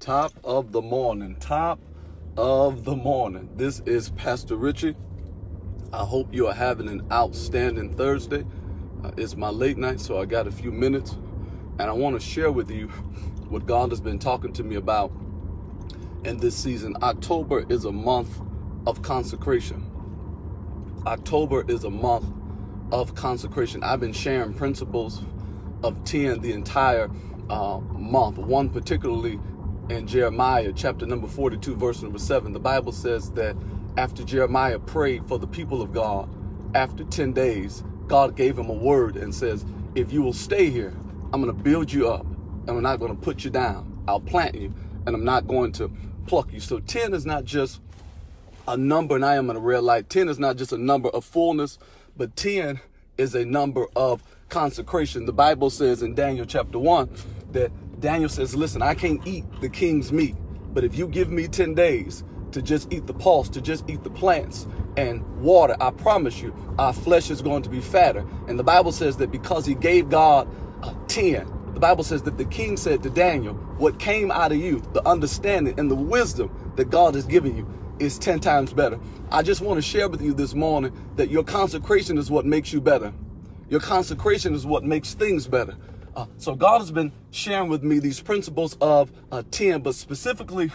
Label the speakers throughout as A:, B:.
A: Top of the morning. Top of the morning. This is Pastor Richie. I hope you are having an outstanding Thursday. Uh, it's my late night, so I got a few minutes. And I want to share with you what God has been talking to me about in this season. October is a month of consecration. October is a month of consecration. I've been sharing principles of 10 the entire uh, month. One particularly in Jeremiah chapter number 42, verse number 7. The Bible says that after Jeremiah prayed for the people of God, after 10 days, God gave him a word and says, If you will stay here, I'm going to build you up and I'm not going to put you down. I'll plant you and I'm not going to pluck you. So 10 is not just a number, and I am in a red light. 10 is not just a number of fullness, but 10 is a number of consecration. The Bible says in Daniel chapter 1 that Daniel says, Listen, I can't eat the king's meat, but if you give me 10 days to just eat the pulse, to just eat the plants and water, I promise you, our flesh is going to be fatter. And the Bible says that because he gave God a 10, the Bible says that the king said to Daniel, What came out of you, the understanding and the wisdom that God has given you, is 10 times better. I just want to share with you this morning that your consecration is what makes you better. Your consecration is what makes things better. Uh, so God has been sharing with me these principles of uh, 10, but specifically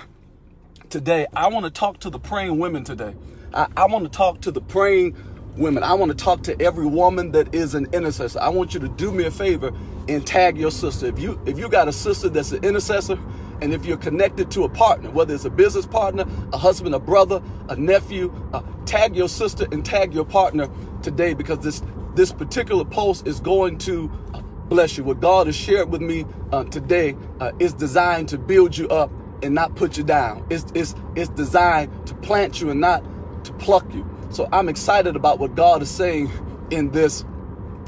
A: today, I want to talk to the praying women today. I, I want to talk to the praying women. I want to talk to every woman that is an intercessor. I want you to do me a favor and tag your sister. If you if you got a sister that's an intercessor, and if you're connected to a partner, whether it's a business partner, a husband, a brother, a nephew, uh, tag your sister and tag your partner today because this this particular post is going to uh, bless you. What God has shared with me uh, today uh, is designed to build you up and not put you down. It's, it's, it's designed to plant you and not to pluck you. So I'm excited about what God is saying in this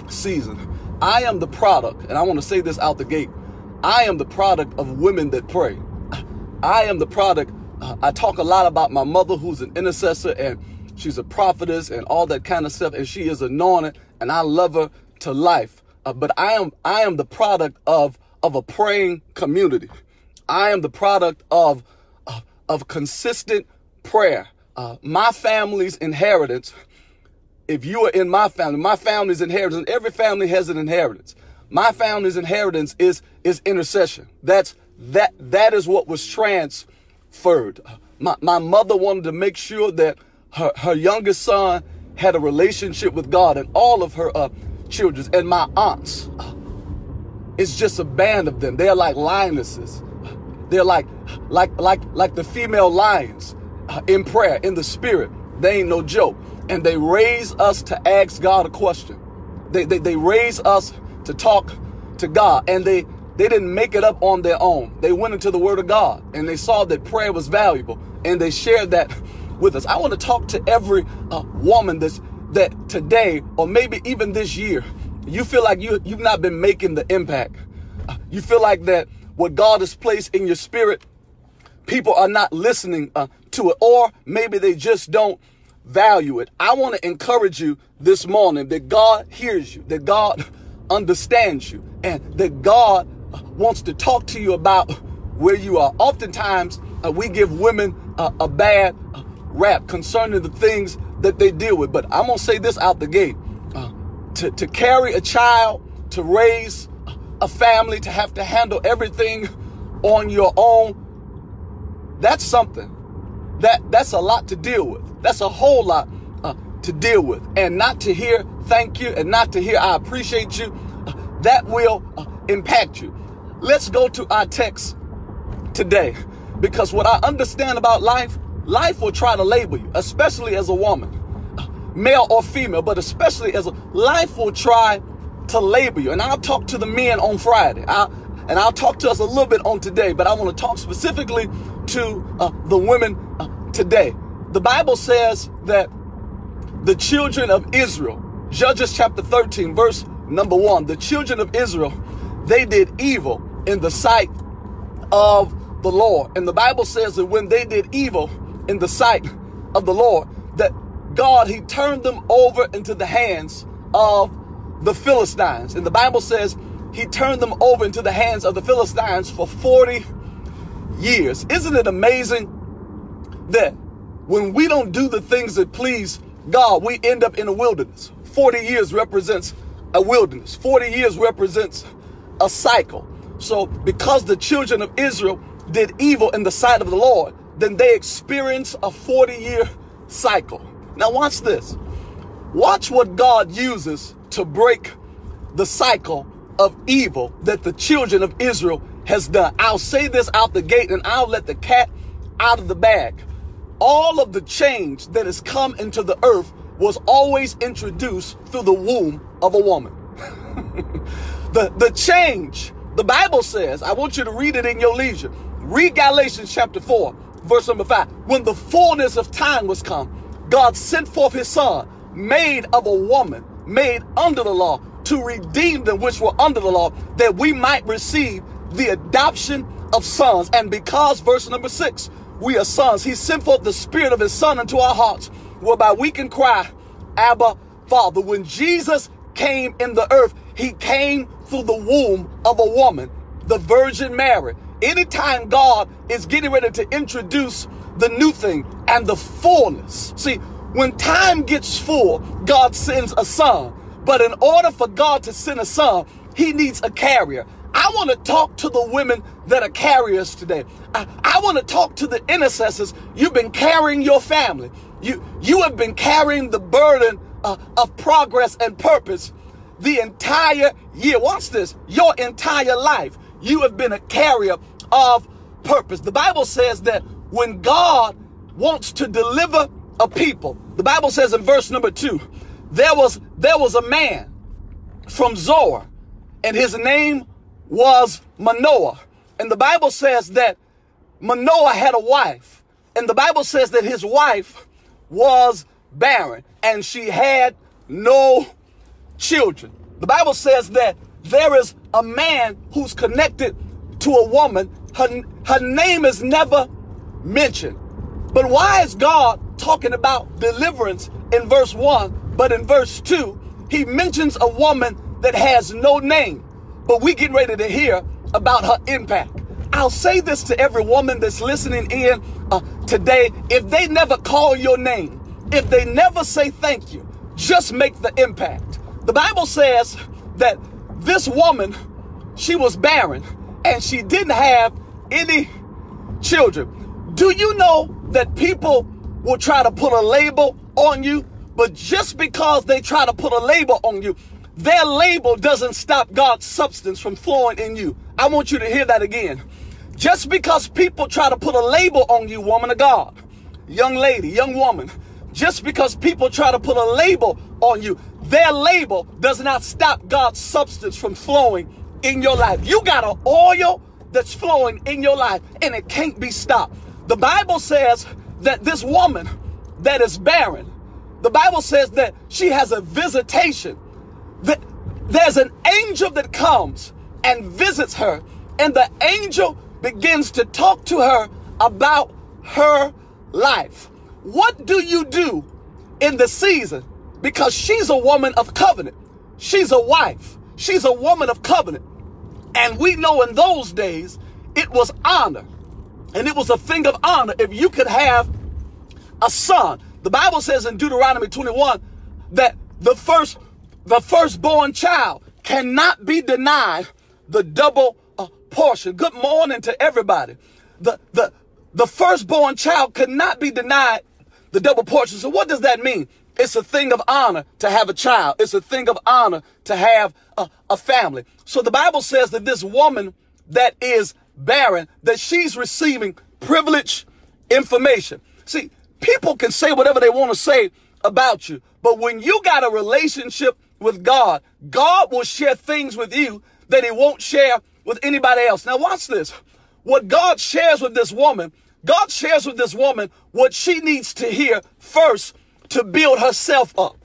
A: season. I am the product, and I want to say this out the gate. I am the product of women that pray. I am the product. Uh, I talk a lot about my mother, who's an intercessor, and she's a prophetess, and all that kind of stuff, and she is anointed, and I love her to life. Uh, but I am I am the product of of a praying community. I am the product of of, of consistent prayer. Uh, my family's inheritance. If you are in my family, my family's inheritance. Every family has an inheritance. My family's inheritance is is intercession. That's that that is what was transferred. My my mother wanted to make sure that her her youngest son had a relationship with God, and all of her uh, children and my aunts. It's just a band of them. They're like lionesses. They're like like like like the female lions uh, in prayer in the spirit. They ain't no joke, and they raise us to ask God a question. They they, they raise us to talk to God, and they they didn't make it up on their own. They went into the Word of God, and they saw that prayer was valuable, and they shared that with us. I want to talk to every uh, woman that's that today or maybe even this year you feel like you you've not been making the impact. You feel like that what God has placed in your spirit, people are not listening uh, to it, or maybe they just don't value it. I want to encourage you this morning that God hears you, that God understands you, and that God wants to talk to you about where you are. Oftentimes, uh, we give women uh, a bad rap concerning the things that they deal with. But I'm going to say this out the gate. Uh, to, to carry a child, to raise a family, to have to handle everything on your own, that's something. That That's a lot to deal with. That's a whole lot uh, to deal with. And not to hear thank you and not to hear I appreciate you, uh, that will uh, impact you. Let's go to our text today. Because what I understand about life, life will try to label you, especially as a woman, male or female, but especially as life will try to label you. And I'll talk to the men on Friday. I'll, and I'll talk to us a little bit on today, but I want to talk specifically to uh, the women uh, today. The Bible says that the children of Israel, Judges chapter 13, verse number one, the children of Israel, they did evil in the sight of the Lord. And the Bible says that when they did evil in the sight of the Lord, that God, he turned them over into the hands of the Philistines. And the Bible says he turned them over into the hands of the Philistines for 40 years. Isn't it amazing that when we don't do the things that please God, we end up in a wilderness? 40 years represents a wilderness, 40 years represents a cycle. So, because the children of Israel did evil in the sight of the Lord, then they experience a 40 year cycle. Now, watch this. Watch what God uses to break the cycle of evil that the children of Israel has done. I'll say this out the gate and I'll let the cat out of the bag. All of the change that has come into the earth was always introduced through the womb of a woman. the, the change, the Bible says, I want you to read it in your leisure. Read Galatians chapter 4, verse number 5. When the fullness of time was come, God sent forth his son, made of a woman, made under the law, to redeem them which were under the law, that we might receive the adoption of sons. And because, verse number 6, we are sons, he sent forth the spirit of his son into our hearts, whereby we can cry, Abba, Father. When Jesus came in the earth, he came through the womb of a woman, the Virgin Mary. Anytime God is getting ready to introduce the new thing and the fullness. See, when time gets full, God sends a son. But in order for God to send a son, he needs a carrier. I want to talk to the women that are carriers today. I, I want to talk to the intercessors. You've been carrying your family. You, you have been carrying the burden uh, of progress and purpose the entire year. Watch this. Your entire life. You have been a carrier of purpose. The Bible says that when God wants to deliver a people, the Bible says in verse number two, there was, there was a man from Zorah and his name was Manoah. And the Bible says that Manoah had a wife. And the Bible says that his wife was barren and she had no children. The Bible says that there is a man who's connected to a woman. Her, her name is never mentioned. But why is God talking about deliverance in verse 1? But in verse 2, he mentions a woman that has no name. But we get ready to hear about her impact. I'll say this to every woman that's listening in uh, today. If they never call your name, if they never say thank you, just make the impact. The Bible says that this woman, she was barren and she didn't have any children. Do you know that people will try to put a label on you, but just because they try to put a label on you, their label doesn't stop God's substance from flowing in you. I want you to hear that again. Just because people try to put a label on you, woman of God, young lady, young woman, just because people try to put a label on you, their label does not stop God's substance from flowing in your life. You got an oil that's flowing in your life and it can't be stopped. The Bible says that this woman that is barren, the Bible says that she has a visitation. That there's an angel that comes and visits her, and the angel begins to talk to her about her life. What do you do in the season because she's a woman of covenant. She's a wife. She's a woman of covenant. And we know in those days it was honor. And it was a thing of honor if you could have a son. The Bible says in Deuteronomy 21 that the first the firstborn child cannot be denied the double uh, portion. Good morning to everybody. The the the firstborn child could not be denied the double portion. So what does that mean? It's a thing of honor to have a child. It's a thing of honor to have a, a, family. So the Bible says that this woman that is barren, that she's receiving privileged information. See, people can say whatever they want to say about you, but when you got a relationship with God, God will share things with you that he won't share with anybody else. Now watch this. What God shares with this woman, God shares with this woman what she needs to hear first to build herself up.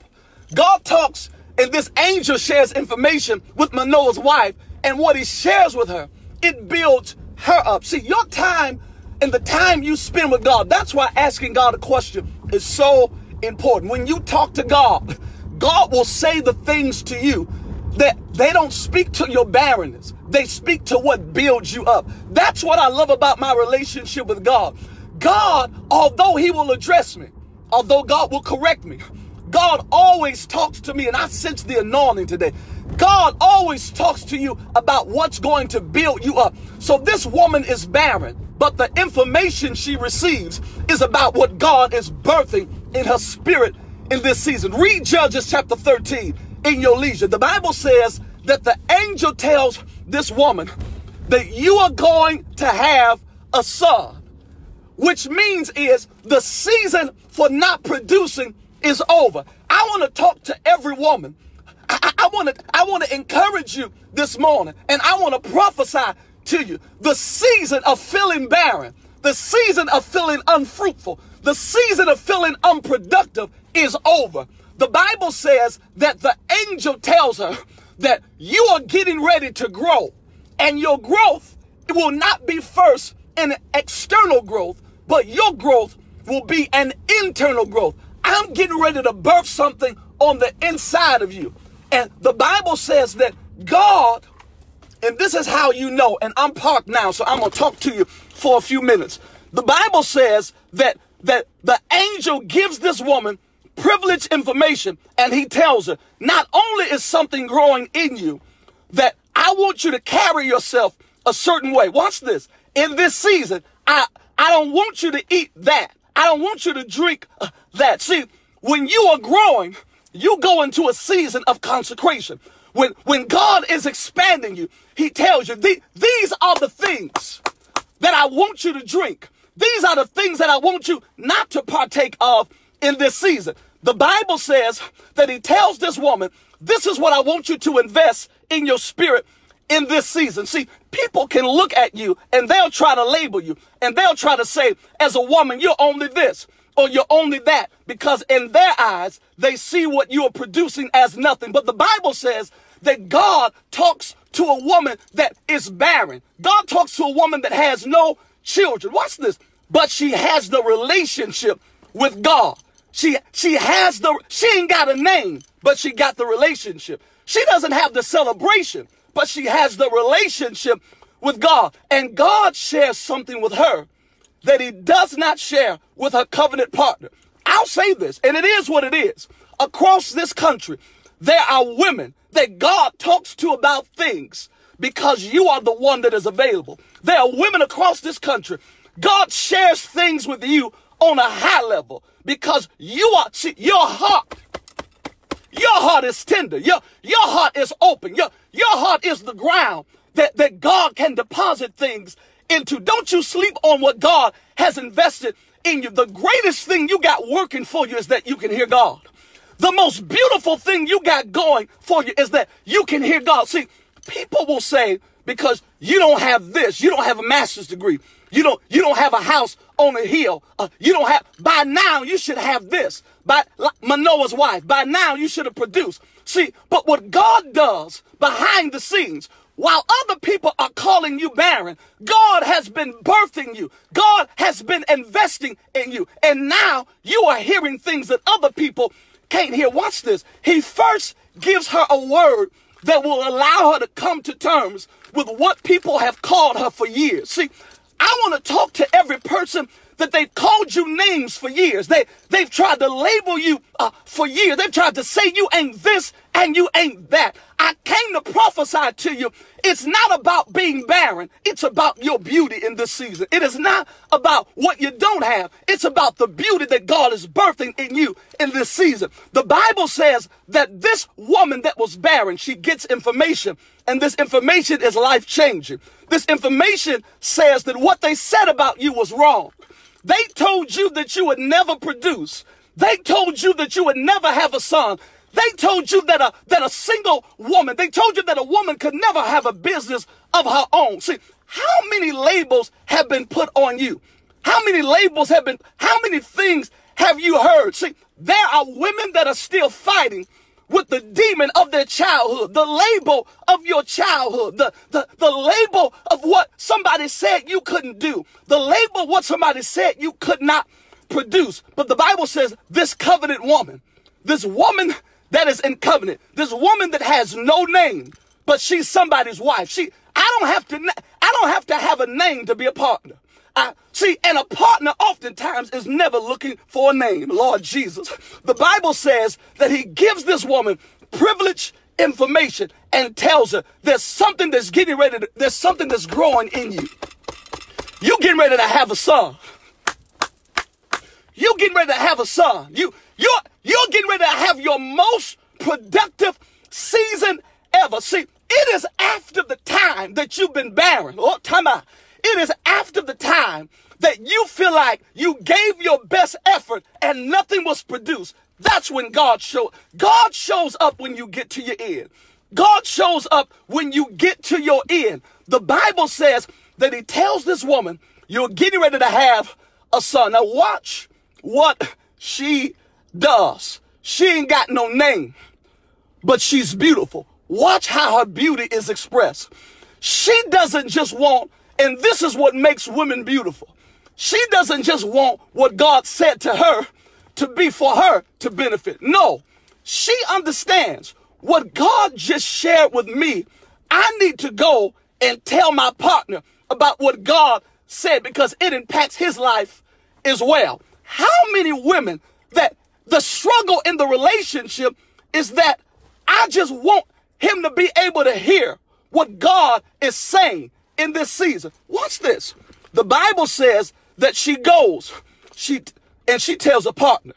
A: God talks and this angel shares information with Manoah's wife and what he shares with her, it builds her up. See, your time and the time you spend with God, that's why asking God a question is so important. When you talk to God, God will say the things to you that they don't speak to your barrenness. They speak to what builds you up. That's what I love about my relationship with God. God, although He will address me, although God will correct me, God always talks to me, and I sense the anointing today. God always talks to you about what's going to build you up. So this woman is barren, but the information she receives is about what God is birthing in her spirit in this season. Read Judges chapter 13 in your leisure. The Bible says that the angel tells this woman that you are going to have a son, which means is the season for not producing is over. I want to talk to every woman. I, want to I want to encourage you this morning, and I want to prophesy to you the season of feeling barren, the season of feeling unfruitful, the season of feeling unproductive is over. The Bible says that the angel tells her that you are getting ready to grow, and your growth will not be first an external growth, but your growth will be an internal growth. I'm getting ready to birth something on the inside of you. And the Bible says that God, and this is how you know, and I'm parked now, so I'm going to talk to you for a few minutes. The Bible says that that the angel gives this woman privileged information and he tells her, not only is something growing in you, that I want you to carry yourself a certain way. Watch this. In this season, I, I don't want you to eat that. I don't want you to drink uh, that. See, when you are growing, you go into a season of consecration. When, when God is expanding you, he tells you, these are the things that I want you to drink. These are the things that I want you not to partake of in this season. The Bible says that he tells this woman, this is what I want you to invest in your spirit in this season. See, people can look at you and they'll try to label you and they'll try to say, as a woman, you're only this or you're only that because in their eyes, they see what you are producing as nothing. But the Bible says that God talks to a woman that is barren. God talks to a woman that has no children. Watch this. But she has the relationship with God. She, she has the, she ain't got a name, but she got the relationship. She doesn't have the celebration, but she has the relationship with God. And God shares something with her that he does not share with her covenant partner. I'll say this, and it is what it is. Across this country, there are women that God talks to about things because you are the one that is available. There are women across this country. God shares things with you on a high level because you are, see, your heart, your heart is tender. Your, your heart is open. Your, your heart is the ground that, that God can deposit things into. Don't you sleep on what God has invested in you. The greatest thing you got working for you is that you can hear God. The most beautiful thing you got going for you is that you can hear God. See, people will say, because you don't have this, you don't have a master's degree, you don't, you don't have a house on a hill, uh, you don't have, by now you should have this. By Manoah's wife, by now you should have produced. See, but what God does behind the scenes, while other people are calling you barren, God has been birthing you. God has been investing in you. And now you are hearing things that other people can't hear. Watch this. He first gives her a word that will allow her to come to terms with what people have called her for years. See, I want to talk to every person that they've called you names for years. They, they've tried to label you uh, for years. They've tried to say you ain't this and you ain't that. I came to prophesy to you. It's not about being barren. It's about your beauty in this season. It is not about what you don't have. It's about the beauty that God is birthing in you in this season. The Bible says that this woman that was barren, she gets information and this information is life changing. This information says that what they said about you was wrong. They told you that you would never produce. They told you that you would never have a son. They told you that a, that a single woman, they told you that a woman could never have a business of her own. See, how many labels have been put on you? How many labels have been, how many things have you heard? See, there are women that are still fighting with the demon of their childhood, the label of your childhood, the, the, the label of what somebody said you couldn't do, the label what somebody said you could not produce. But the Bible says this covenant woman, this woman that is in covenant. This woman that has no name, but she's somebody's wife. She, I don't have to, I don't have to have a name to be a partner. I, see, and a partner oftentimes is never looking for a name. Lord Jesus. The Bible says that he gives this woman privilege information and tells her there's something that's getting ready to, there's something that's growing in you. You getting ready to have a son. You getting ready to have a son. You you're you're getting ready to have your most productive season ever. See, it is after the time that you've been barren. Oh, time out. It is after the time that you feel like you gave your best effort and nothing was produced. That's when God shows. God shows up when you get to your end. God shows up when you get to your end. The Bible says that he tells this woman, you're getting ready to have a son. Now watch what she does. She ain't got no name, but she's beautiful. Watch how her beauty is expressed. She doesn't just want, and this is what makes women beautiful. She doesn't just want what God said to her to be for her to benefit. No, she understands what God just shared with me. I need to go and tell my partner about what God said because it impacts his life as well. How many women that the struggle in the relationship is that I just want him to be able to hear what God is saying in this season. Watch this. The Bible says that she goes, she and she tells a partner.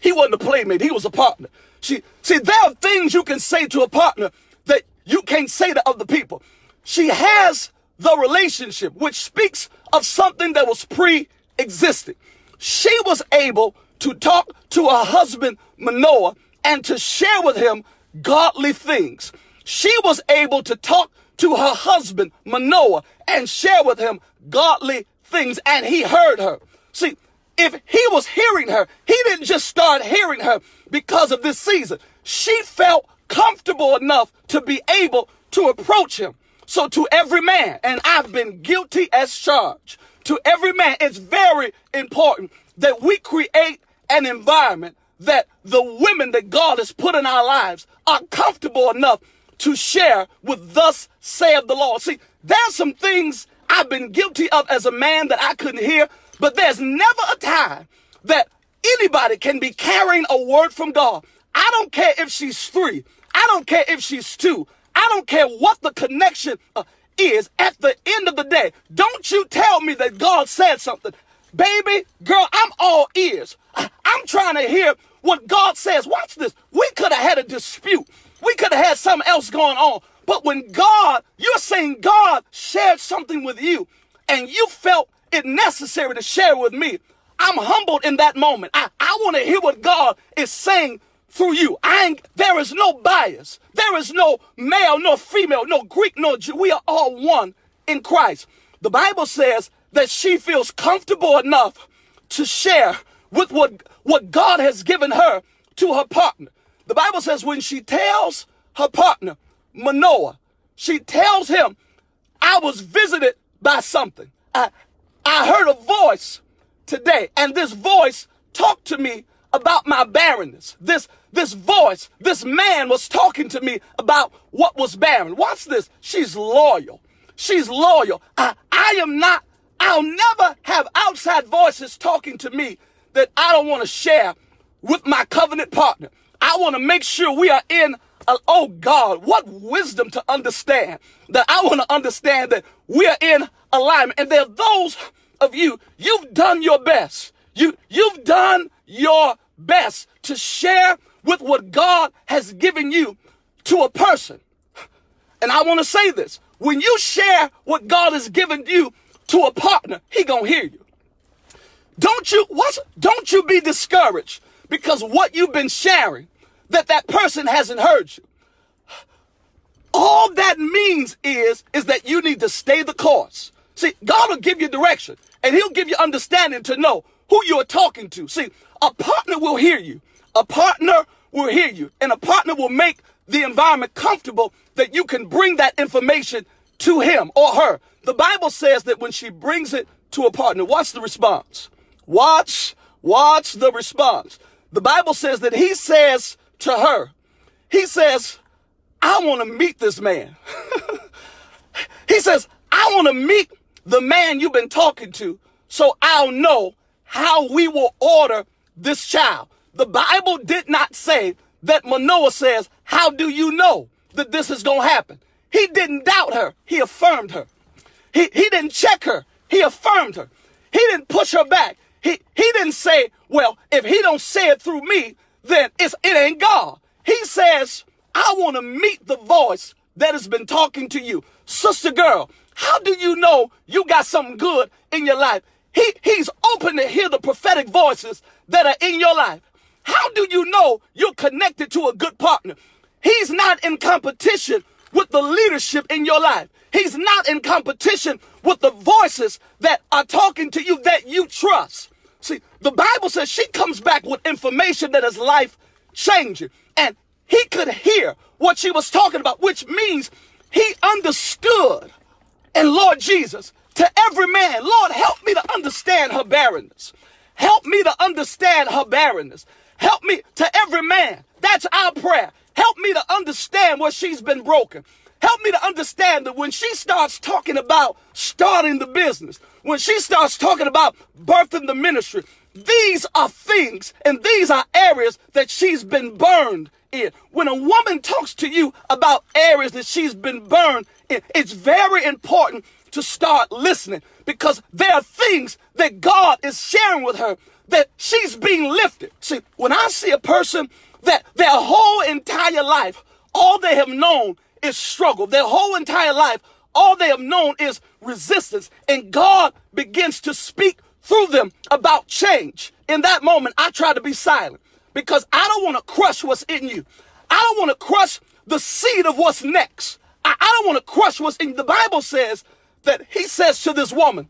A: He wasn't a playmate, he was a partner. She see, there are things you can say to a partner that you can't say to other people. She has the relationship, which speaks of something that was pre-existing. She was able to talk to her husband Manoah and to share with him godly things. She was able to talk to her husband Manoah and share with him godly things and he heard her. See, if he was hearing her, he didn't just start hearing her because of this season. She felt comfortable enough to be able to approach him. So to every man, and I've been guilty as charged, to every man, it's very important that we create an environment that the women that God has put in our lives are comfortable enough to share with thus saith the Lord. See, there's some things I've been guilty of as a man that I couldn't hear, but there's never a time that anybody can be carrying a word from God. I don't care if she's three. I don't care if she's two. I don't care what the connection uh, is at the end of the day. Don't you tell me that God said something. Baby, girl, I'm all ears. I, I'm trying to hear what God says. Watch this. We could have had a dispute. We could have had something else going on. But when God, you're saying God shared something with you and you felt it necessary to share with me, I'm humbled in that moment. I, I want to hear what God is saying through you. I ain't, there is no bias. There is no male, no female, no Greek, no Jew. We are all one in Christ. The Bible says that she feels comfortable enough to share with what, what God has given her to her partner. The Bible says when she tells her partner, Manoah, she tells him, I was visited by something. I, I heard a voice today, and this voice talked to me about my barrenness. This, this voice, this man was talking to me about what was barren. Watch this. She's loyal. She's loyal. I, I am not, I'll never have outside voices talking to me that I don't want to share with my covenant partner. I want to make sure we are in a, oh God, what wisdom to understand that I want to understand that we are in alignment. And there are those of you, you've done your best. You, you've done your best to share with what God has given you to a person. And I want to say this. When you share what God has given you to a partner, he gonna hear you. Don't you, what, don't you be discouraged because what you've been sharing that that person hasn't heard you. All that means is, is that you need to stay the course. See, God will give you direction and he'll give you understanding to know who you're talking to. See, a partner will hear you. A partner will hear you and a partner will make the environment comfortable that you can bring that information to him or her. The Bible says that when she brings it to a partner, watch the response. Watch, watch the response. The Bible says that he says to her. He says, I want to meet this man. he says, I want to meet the man you've been talking to so I'll know how we will order this child. The Bible did not say that Manoah says, How do you know that this is going to happen? He didn't doubt her, he affirmed her. He, he didn't check her, he affirmed her. He didn't push her back. He, he didn't say, Well, if he don't say it through me, then it's, it ain't God. He says, I want to meet the voice that has been talking to you. Sister girl, how do you know you got something good in your life? He, he's open to hear the prophetic voices that are in your life. How do you know you're connected to a good partner? He's not in competition with the leadership in your life. He's not in competition with the voices that are talking to you that you trust. See, the Bible says she comes back with information that is life changing. And he could hear what she was talking about, which means he understood. And Lord Jesus, to every man, Lord, help me to understand her barrenness. Help me to understand her barrenness. Help me to every man. That's our prayer. Help me to understand where she's been broken. Help me to understand that when she starts talking about starting the business, when she starts talking about birthing the ministry, these are things and these are areas that she's been burned in. When a woman talks to you about areas that she's been burned in, it's very important to start listening because there are things that God is sharing with her that she's being lifted. See, when I see a person that their whole entire life, all they have known is struggle, their whole entire life, all they have known is resistance, and God begins to speak through them about change. In that moment, I try to be silent because I don't want to crush what's in you. I don't want to crush the seed of what's next. I, I don't want to crush what's in the Bible says that he says to this woman,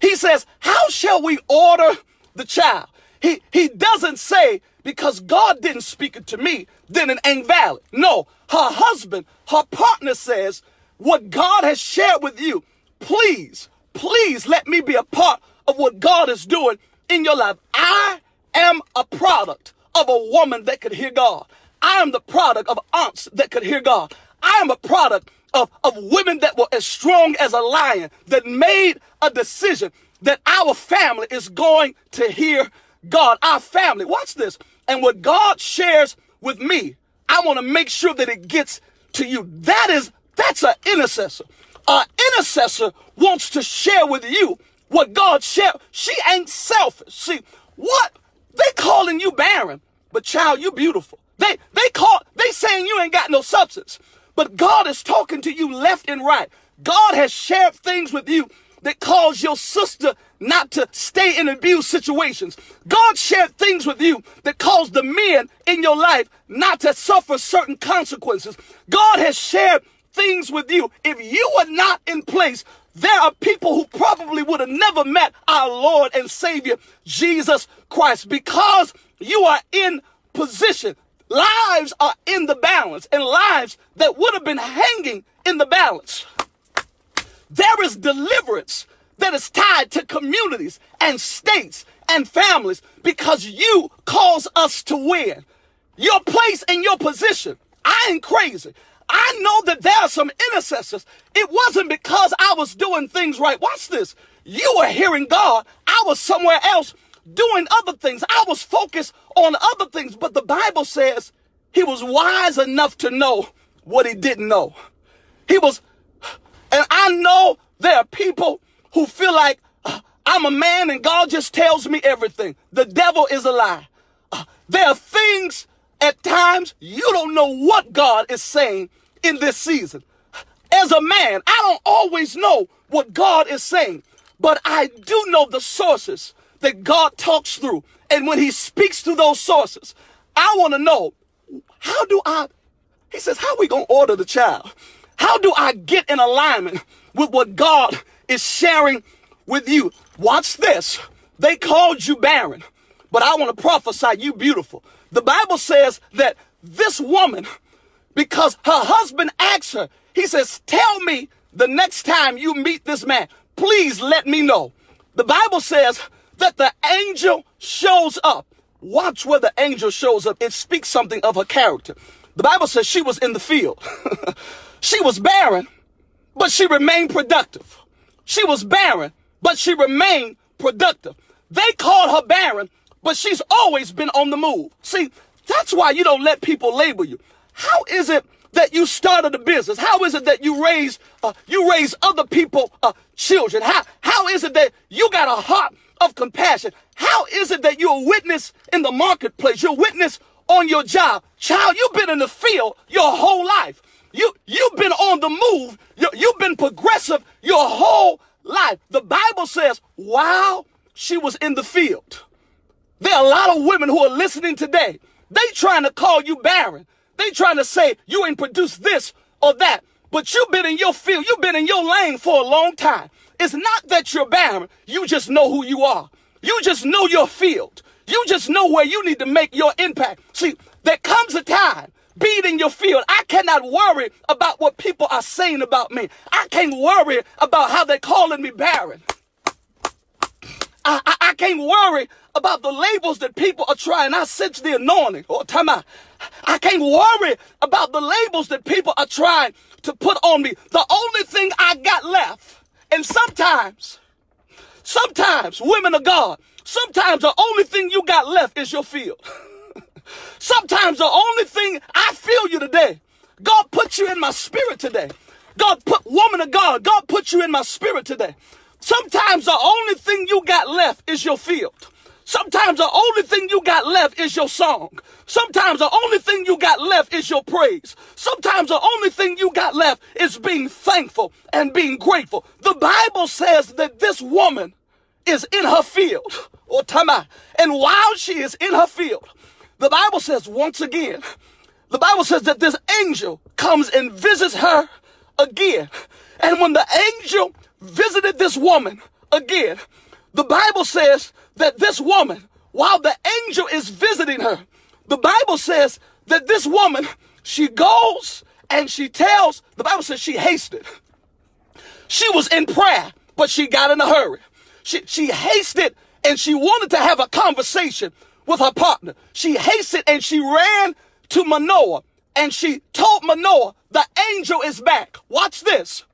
A: he says, How shall we order the child? He, he doesn't say, because God didn't speak it to me, then it ain't valid. No, her husband, her partner says, What God has shared with you, please, please let me be a part of what God is doing in your life. I am a product of a woman that could hear God. I am the product of aunts that could hear God. I am a product of, of women that were as strong as a lion that made a decision that our family is going to hear God. Our family. Watch this. And what God shares with me, I want to make sure that it gets to you. That is, that's an intercessor. An intercessor wants to share with you what God shared. She ain't selfish. See, what? They calling you barren, but child, you beautiful. They, they call, they saying you ain't got no substance. But God is talking to you left and right. God has shared things with you that cause your sister not to stay in abuse situations. God shared things with you that caused the men in your life not to suffer certain consequences. God has shared things with you. If you were not in place, there are people who probably would have never met our Lord and Savior, Jesus Christ, because you are in position. Lives are in the balance and lives that would have been hanging in the balance. There is deliverance that is tied to communities and states and families because you cause us to win. Your place and your position. I ain't crazy. I know that there are some intercessors. It wasn't because I was doing things right. Watch this. You were hearing God. I was somewhere else doing other things. I was focused on other things, but the Bible says he was wise enough to know what he didn't know. He was, and I know there are people who feel like uh, I'm a man and God just tells me everything. The devil is a lie. Uh, there are things at times you don't know what God is saying in this season. As a man, I don't always know what God is saying, but I do know the sources that God talks through. And when he speaks to those sources, I want to know how do I, he says, how we going to order the child? How do I get in alignment with what God is sharing with you? Watch this. They called you barren, but I want to prophesy you beautiful. The Bible says that this woman, because her husband asked her, he says, Tell me the next time you meet this man, please let me know. The Bible says that the angel shows up watch where the angel shows up. It speaks something of her character. The Bible says she was in the field. she was barren, but she remained productive. She was barren, but she remained productive. They called her barren, but she's always been on the move. See, that's why you don't let people label you. How is it that you started a business? How is it that you raise uh, you raise other people uh, children? How how is it that you got a heart of compassion? How is it that you're a witness in the marketplace? You're a witness on your job. Child, you've been in the field your whole life. You you've been on the move. You, you've been progressive your whole life. The Bible says while she was in the field. There are a lot of women who are listening today. They trying to call you barren. They trying to say you ain't produced this or that. But you've been in your field. You've been in your lane for a long time. It's not that you're barren. You just know who you are. You just know your field. You just know where you need to make your impact. See, there comes a time, be it in your field. I cannot worry about what people are saying about me. I can't worry about how they're calling me barren. I, I, I, can't worry about the labels that people are trying. I sense the anointing. Oh, time out. I can't worry about the labels that people are trying to put on me. The only thing I got left, and sometimes, sometimes, women of God, sometimes the only thing you got left is your field. sometimes the only thing I feel you today, God put you in my spirit today. God put, woman of God, God put you in my spirit today. Sometimes the only thing you got left is your field. Sometimes the only thing you got left is your song. Sometimes the only thing you got left is your praise. Sometimes the only thing you got left is being thankful and being grateful. The Bible says that this woman is in her field, oh, or Tama, and while she is in her field, the Bible says once again, the Bible says that this angel comes and visits her again. And when the angel visited this woman again, the Bible says that this woman, while the angel is visiting her, the Bible says that this woman, she goes and she tells, the Bible says she hasted. She was in prayer, but she got in a hurry. She, she hasted and she wanted to have a conversation with her partner. She hasted and she ran to Manoah and she told Manoah, the angel is back. Watch this.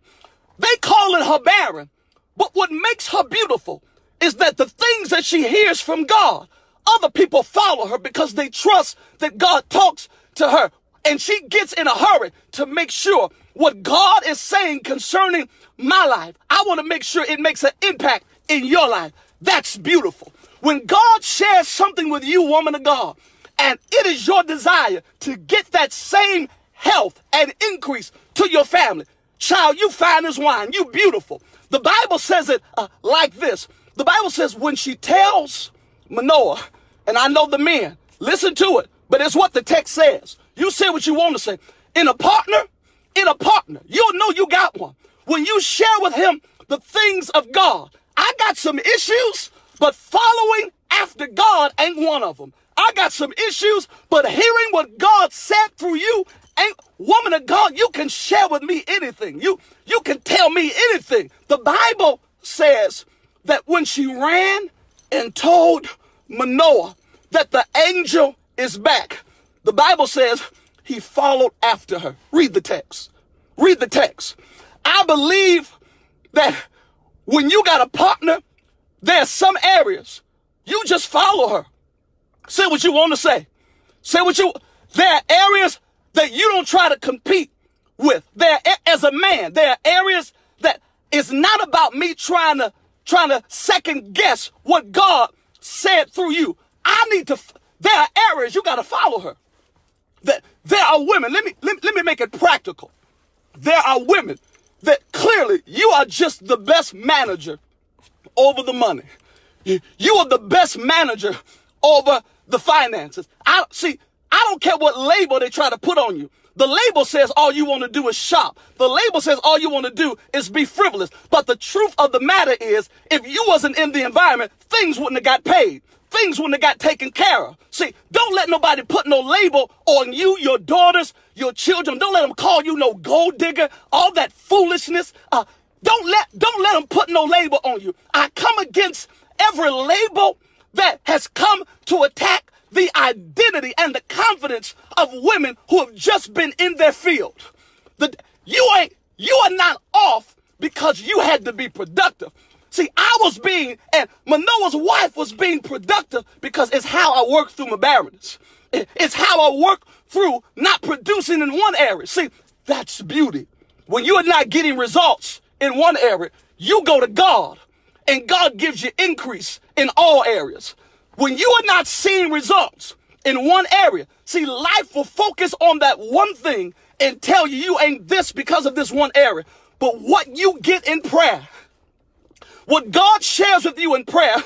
A: They call it her barren. But what makes her beautiful is that the things that she hears from God, other people follow her because they trust that God talks to her. And she gets in a hurry to make sure what God is saying concerning my life, I want to make sure it makes an impact in your life. That's beautiful. When God shares something with you, woman of God, and it is your desire to get that same health and increase to your family, child, you fine as wine, you beautiful. The Bible says it uh, like this the Bible says when she tells Manoah, and I know the men, listen to it, but it's what the text says. You say what you want to say. In a partner, in a partner, you'll know you got one. When you share with him the things of God, I got some issues, but following after God ain't one of them. I got some issues, but hearing what God said through you ain't woman of God, you can share with me anything. You you can tell me anything. The Bible says that when she ran and told Manoah that the angel is back, the Bible says he followed after her. Read the text. Read the text. I believe that when you got a partner, there's some areas you just follow her. Say what you want to say. Say what you, there are areas that you don't try to compete with. There, as a man, there are areas that it's not about me trying to trying to second guess what God said through you. I need to, there are areas you got to follow her. That there are women, let me, let, let me make it practical. There are women that clearly you are just the best manager over the money. You are the best manager over the finances. I see, I don't care what label they try to put on you. The label says all you want to do is shop. The label says all you want to do is be frivolous. But the truth of the matter is, if you wasn't in the environment, things wouldn't have got paid. Things wouldn't have got taken care of. See, don't let nobody put no label on you, your daughters, your children. Don't let them call you no gold digger, all that foolishness. Uh, don't let, don't let them put no label on you. I come against every label that has come to attack the identity and the confidence of women who have just been in their field. The, you ain't, you are not off because you had to be productive. See, I was being, and Manoah's wife was being productive because it's how I work through my barrenness. It's how I work through not producing in one area. See, that's beauty. When you are not getting results in one area, you go to God and God gives you increase in all areas. When you are not seeing results in one area, see, life will focus on that one thing and tell you you ain't this because of this one area. But what you get in prayer, what God shares with you in prayer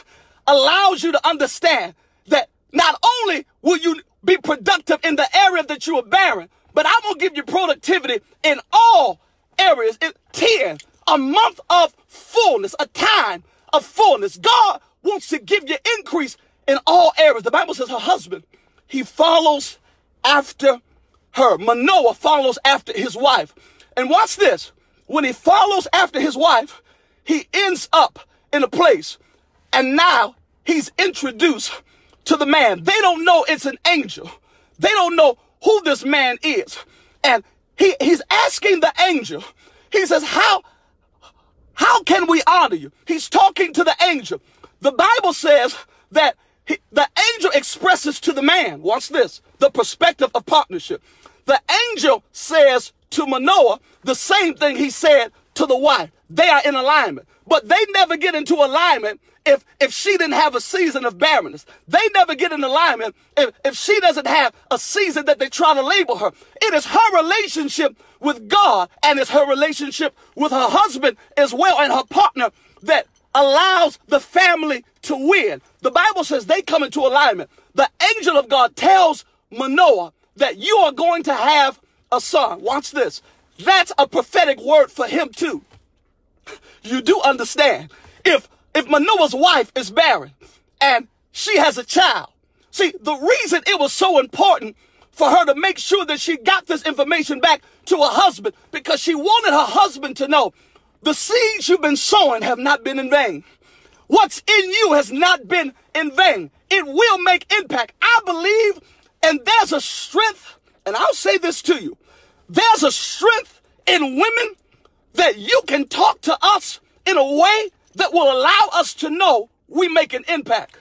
A: allows you to understand that not only will you be productive in the area that you are barren, but I'm to give you productivity in all areas. It, 10, a month of fullness, a time of fullness. God wants to give you increase in all areas. The Bible says her husband, he follows after her. Manoah follows after his wife. And watch this. When he follows after his wife, he ends up in a place and now he's introduced to the man. They don't know it's an angel. They don't know who this man is. And he, he's asking the angel, he says, how, how can we honor you? He's talking to the angel. The Bible says that he, the angel expresses to the man, watch this, the perspective of partnership. The angel says to Manoah the same thing he said to the wife. They are in alignment. But they never get into alignment if, if she didn't have a season of barrenness. They never get in alignment if, if she doesn't have a season that they try to label her. It is her relationship with God and it's her relationship with her husband as well and her partner that allows the family to win. The Bible says they come into alignment. The angel of God tells Manoah that you are going to have a son. Watch this. That's a prophetic word for him too. You do understand. If if Manoah's wife is barren and she has a child, see, the reason it was so important for her to make sure that she got this information back to her husband because she wanted her husband to know the seeds you've been sowing have not been in vain. What's in you has not been in vain. It will make impact. I believe, and there's a strength, and I'll say this to you. There's a strength in women that you can talk to us in a way that will allow us to know we make an impact.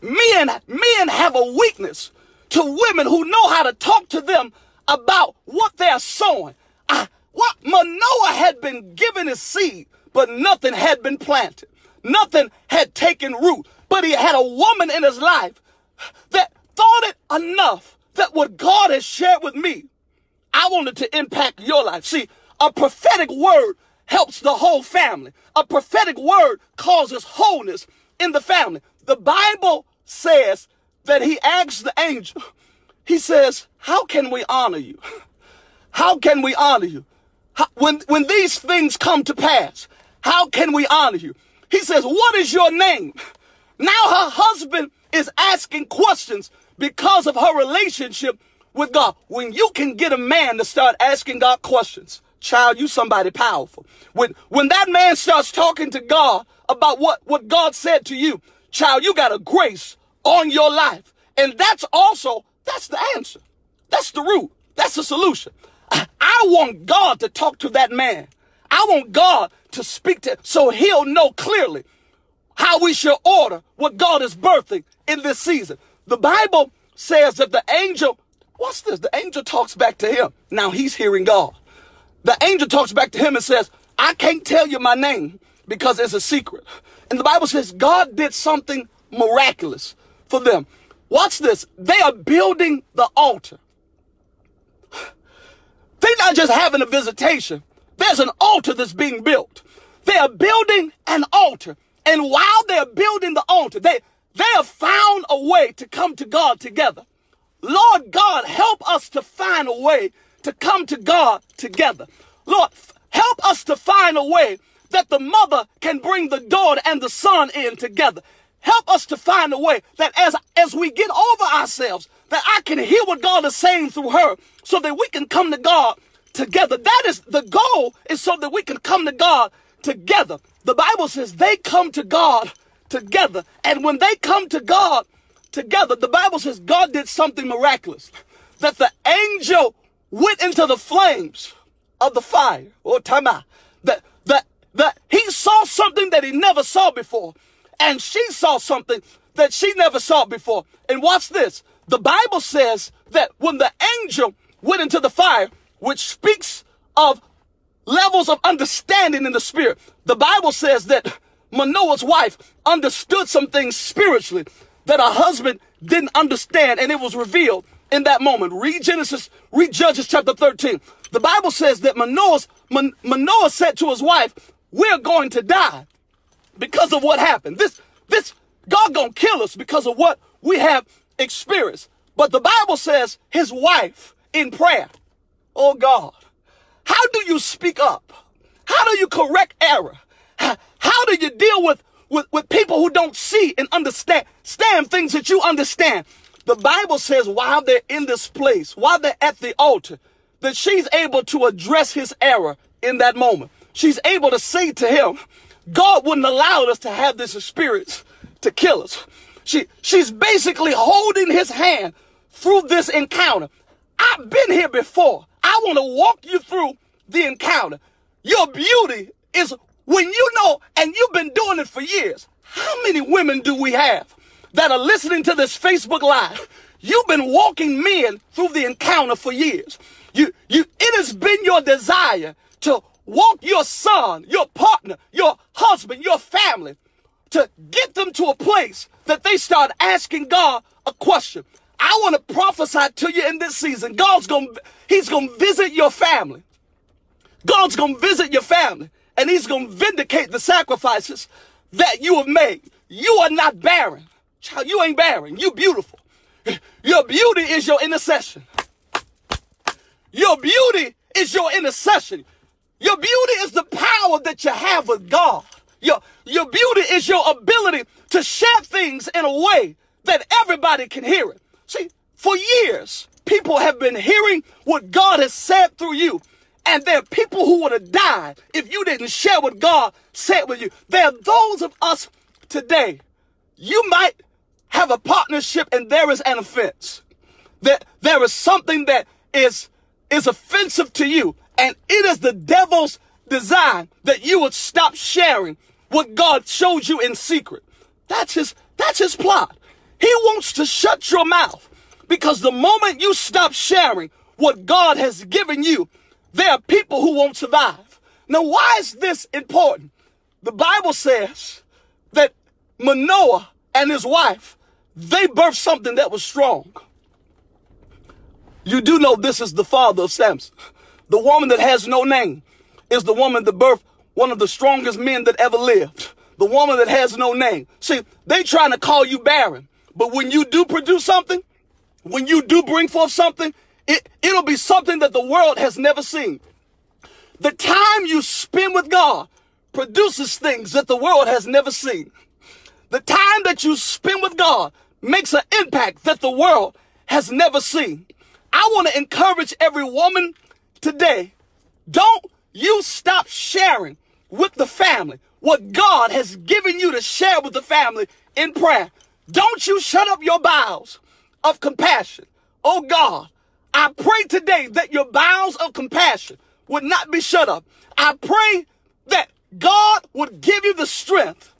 A: Men, men have a weakness to women who know how to talk to them about what they're sowing. I, what Manoah had been given his seed, but nothing had been planted. Nothing had taken root. But he had a woman in his life that thought it enough that what God has shared with me, I wanted to impact your life. See, a prophetic word helps the whole family. A prophetic word causes wholeness in the family. The Bible says that he asks the angel, he says, How can we honor you? How can we honor you? How, when, when these things come to pass, how can we honor you? He says, What is your name? Now her husband is asking questions because of her relationship with God. When you can get a man to start asking God questions, child, you somebody powerful. When, when that man starts talking to God about what, what God said to you, child, you got a grace on your life. And that's also, that's the answer. That's the root. That's the solution. I want God to talk to that man. I want God to speak to, so he'll know clearly how we should order what God is birthing in this season. The Bible says that the angel, what's this? The angel talks back to him. Now he's hearing God. The angel talks back to him and says, I can't tell you my name because it's a secret. And the Bible says God did something miraculous for them. Watch this. They are building the altar. They're not just having a visitation. There's an altar that's being built. They are building an altar. And while they're building the altar, they, they have found a way to come to God together. Lord God, help us to find a way to come to God together. Lord, help us to find a way that the mother can bring the daughter and the son in together. Help us to find a way that as, as we get over ourselves, that I can hear what God is saying through her so that we can come to God together. That is the goal is so that we can come to God together. The Bible says they come to God together. And when they come to God together, the Bible says God did something miraculous. That the angel went into the flames of the fire or time out. That, that, that he saw something that he never saw before. And she saw something that she never saw before. And watch this. The Bible says that when the angel went into the fire, which speaks of levels of understanding in the spirit, the Bible says that Manoah's wife understood some things spiritually that her husband didn't understand, and it was revealed in that moment. Read Genesis, read Judges chapter 13. The Bible says that Manoah's, Man, Manoah said to his wife, we're going to die because of what happened. This, this, God gonna kill us because of what we have experienced. But the Bible says his wife in prayer, oh God, how do you speak up? How do you correct error? How, do you deal with, with, with people who don't see and understand, stand things that you understand? The Bible says while they're in this place, while they're at the altar, that she's able to address his error in that moment. She's able to say to him, God wouldn't allow us to have this experience to kill us. She, she's basically holding his hand through this encounter. I've been here before. I want to walk you through the encounter. Your beauty is when you know, and you've been doing it for years. How many women do we have that are listening to this Facebook Live? You've been walking men through the encounter for years. You, you, it has been your desire to walk your son, your partner, your husband, your family, to get them to a place that they start asking God a question. I want to prophesy to you in this season. God's going to, he's going to visit your family. God's going to visit your family and he's going to vindicate the sacrifices that you have made. You are not barren. Child, you ain't barren. You beautiful. Your beauty is your intercession. Your beauty is your intercession. Your beauty is the power that you have with God. Your, your beauty is your ability to share things in a way that everybody can hear it. See, for years, people have been hearing what God has said through you. And there are people who would have died if you didn't share what God said with you. There are those of us today. You might have a partnership and there is an offense. There, there is something that is, is offensive to you. And it is the devil's design that you would stop sharing what God showed you in secret. That's his, that's his plot. He wants to shut your mouth because the moment you stop sharing what God has given you, there are people who won't survive. Now, why is this important? The Bible says that Manoah and his wife, they birthed something that was strong. You do know this is the father of Samson. The woman that has no name is the woman that birthed one of the strongest men that ever lived. The woman that has no name. See, they trying to call you barren. But when you do produce something, when you do bring forth something, it, it'll be something that the world has never seen. The time you spend with God produces things that the world has never seen. The time that you spend with God makes an impact that the world has never seen. I want to encourage every woman today. Don't you stop sharing with the family what God has given you to share with the family in prayer. Don't you shut up your bowels of compassion. Oh God, I pray today that your bowels of compassion would not be shut up. I pray that God would give you the strength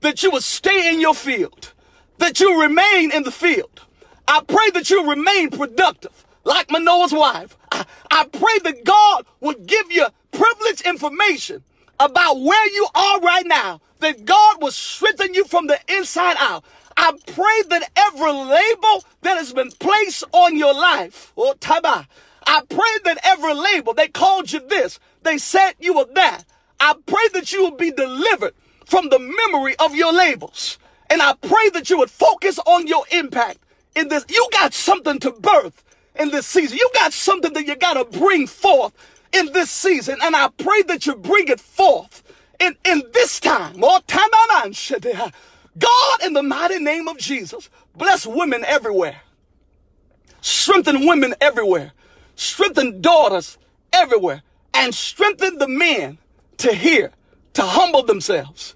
A: that you would stay in your field, that you remain in the field. I pray that you remain productive like Manoah's wife. I, I pray that God would give you privileged information about where you are right now, that God will strengthen you from the inside out. I pray that every label that has been placed on your life, or oh, taba, I pray that every label, they called you this, they said you were that. I pray that you will be delivered from the memory of your labels. And I pray that you would focus on your impact in this. You got something to birth in this season. You got something that you got to bring forth in this season. And I pray that you bring it forth in, in this time. Oh, God, in the mighty name of Jesus, bless women everywhere. Strengthen women everywhere. Strengthen daughters everywhere. And strengthen the men to hear, to humble themselves,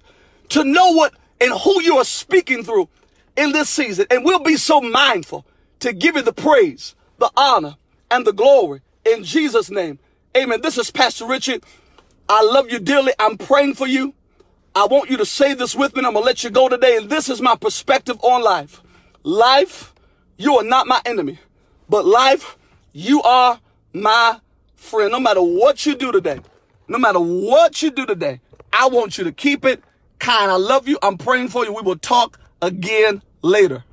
A: to know what and who you are speaking through in this season. And we'll be so mindful to give you the praise, the honor, and the glory in Jesus' name. Amen. This is Pastor Richard. I love you dearly. I'm praying for you. I want you to say this with me. I'm going to let you go today. And this is my perspective on life. Life, you are not my enemy, but life, you are my friend. No matter what you do today, no matter what you do today, I want you to keep it kind. I love you. I'm praying for you. We will talk again later.